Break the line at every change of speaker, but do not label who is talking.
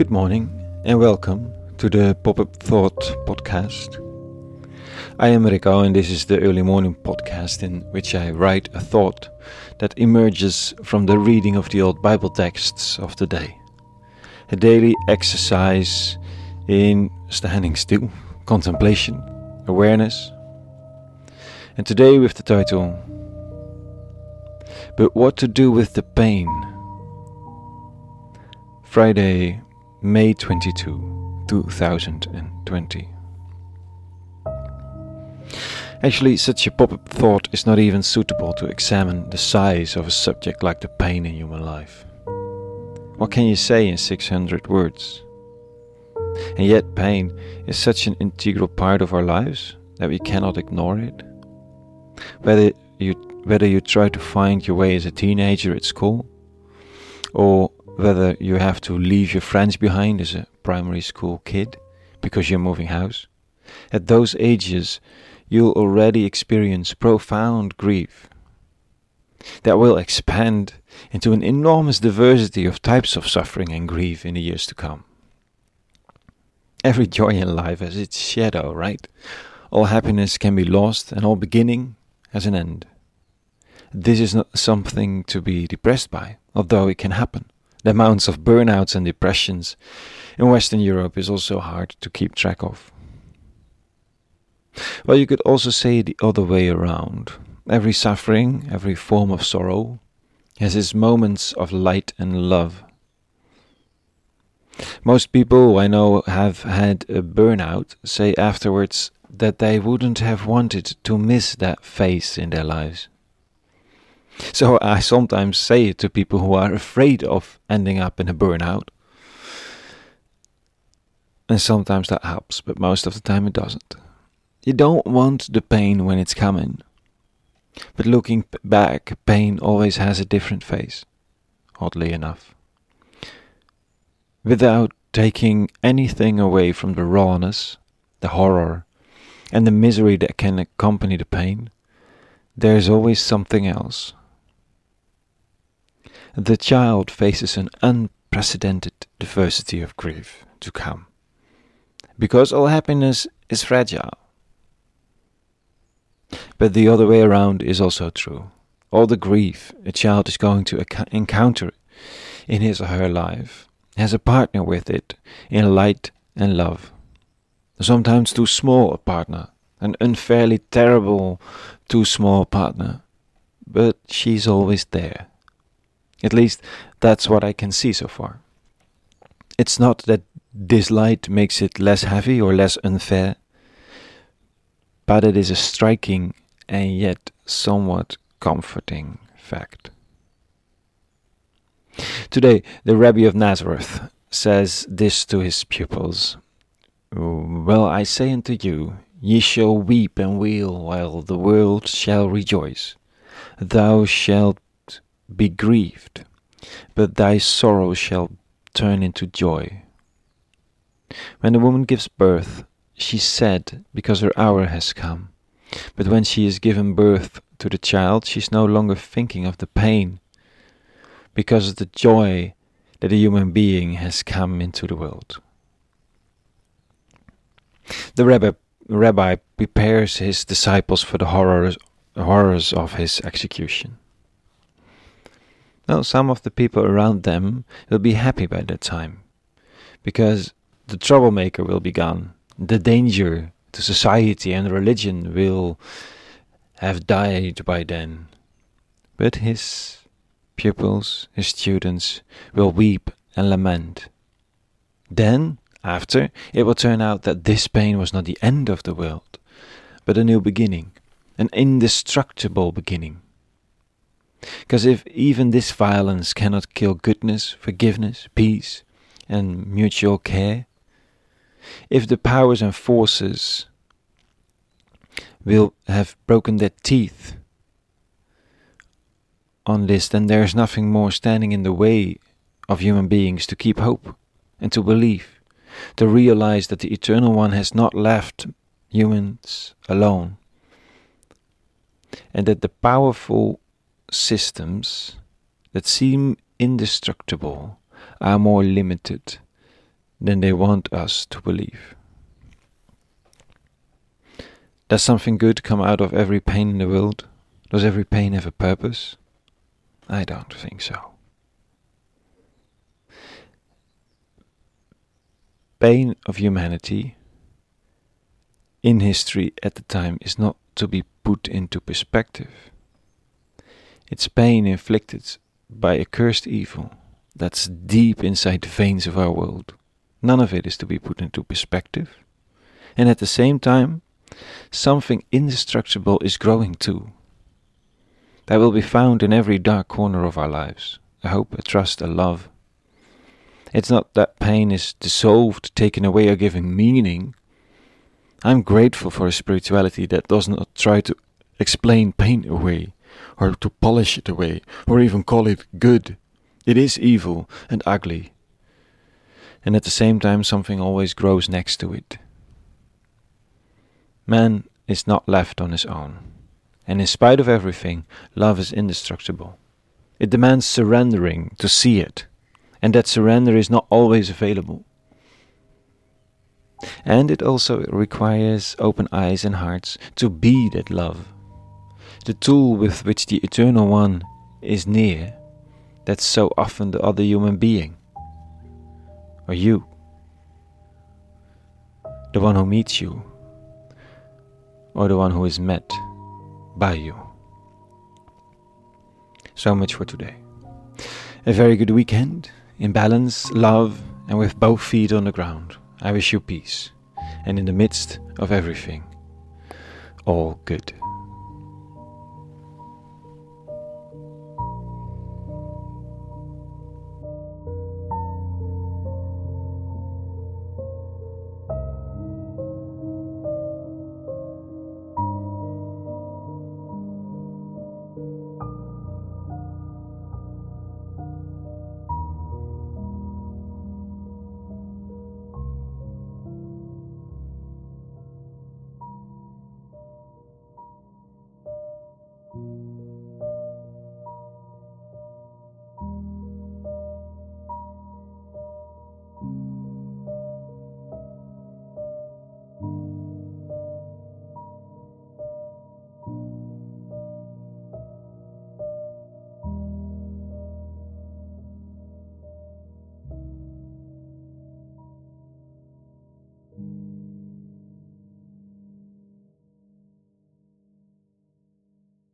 Good morning and welcome to the Pop Up Thought podcast. I am Rico and this is the early morning podcast in which I write a thought that emerges from the reading of the old Bible texts of the day. A daily exercise in standing still, contemplation, awareness. And today with the title But What to Do with the Pain? Friday, May 22, 2020. Actually, such a pop up thought is not even suitable to examine the size of a subject like the pain in human life. What can you say in 600 words? And yet, pain is such an integral part of our lives that we cannot ignore it. Whether you, whether you try to find your way as a teenager at school, or whether you have to leave your friends behind as a primary school kid because you're moving house. At those ages, you'll already experience profound grief that will expand into an enormous diversity of types of suffering and grief in the years to come. Every joy in life has its shadow, right? All happiness can be lost, and all beginning has an end. This is not something to be depressed by, although it can happen. The amounts of burnouts and depressions in Western Europe is also hard to keep track of. Well, you could also say the other way around. Every suffering, every form of sorrow, has its moments of light and love. Most people I know have had a burnout say afterwards that they wouldn't have wanted to miss that phase in their lives. So I sometimes say it to people who are afraid of ending up in a burnout. And sometimes that helps, but most of the time it doesn't. You don't want the pain when it's coming. But looking back, pain always has a different face, oddly enough. Without taking anything away from the rawness, the horror, and the misery that can accompany the pain, there is always something else the child faces an unprecedented diversity of grief to come. Because all happiness is fragile. But the other way around is also true. All the grief a child is going to encounter in his or her life has a partner with it in light and love. Sometimes too small a partner, an unfairly terrible too small partner, but she's always there at least that's what I can see so far. It's not that this light makes it less heavy or less unfair, but it is a striking and yet somewhat comforting fact. Today, the Rabbi of Nazareth says this to his pupils Well, I say unto you, ye shall weep and wail while the world shall rejoice. Thou shalt be grieved, but thy sorrow shall turn into joy. When a woman gives birth, she said, because her hour has come. But when she has given birth to the child, she is no longer thinking of the pain, because of the joy that a human being has come into the world. The rabbi, rabbi prepares his disciples for the horrors, horrors of his execution. Well, some of the people around them will be happy by that time, because the troublemaker will be gone. The danger to society and religion will have died by then. But his pupils, his students, will weep and lament. Then, after, it will turn out that this pain was not the end of the world, but a new beginning, an indestructible beginning. Because if even this violence cannot kill goodness, forgiveness, peace, and mutual care, if the powers and forces will have broken their teeth on this, then there is nothing more standing in the way of human beings to keep hope and to believe, to realize that the Eternal One has not left humans alone, and that the powerful systems that seem indestructible are more limited than they want us to believe. Does something good come out of every pain in the world? Does every pain have a purpose? I don't think so. Pain of humanity in history at the time is not to be put into perspective. It's pain inflicted by a cursed evil that's deep inside the veins of our world. None of it is to be put into perspective. And at the same time, something indestructible is growing too. That will be found in every dark corner of our lives a hope, a trust, a love. It's not that pain is dissolved, taken away, or given meaning. I'm grateful for a spirituality that does not try to explain pain away, or to polish it away, or even call it good. It is evil and ugly. And at the same time, something always grows next to it. Man is not left on his own. And in spite of everything, love is indestructible. It demands surrendering to see it, and that surrender is not always available. And it also requires open eyes and hearts to be that love, the tool with which the Eternal One is near that's so often the other human being. Or you. The one who meets you. Or the one who is met by you. So much for today. A very good weekend, in balance, love, and with both feet on the ground. I wish you peace, and in the midst of everything, all good.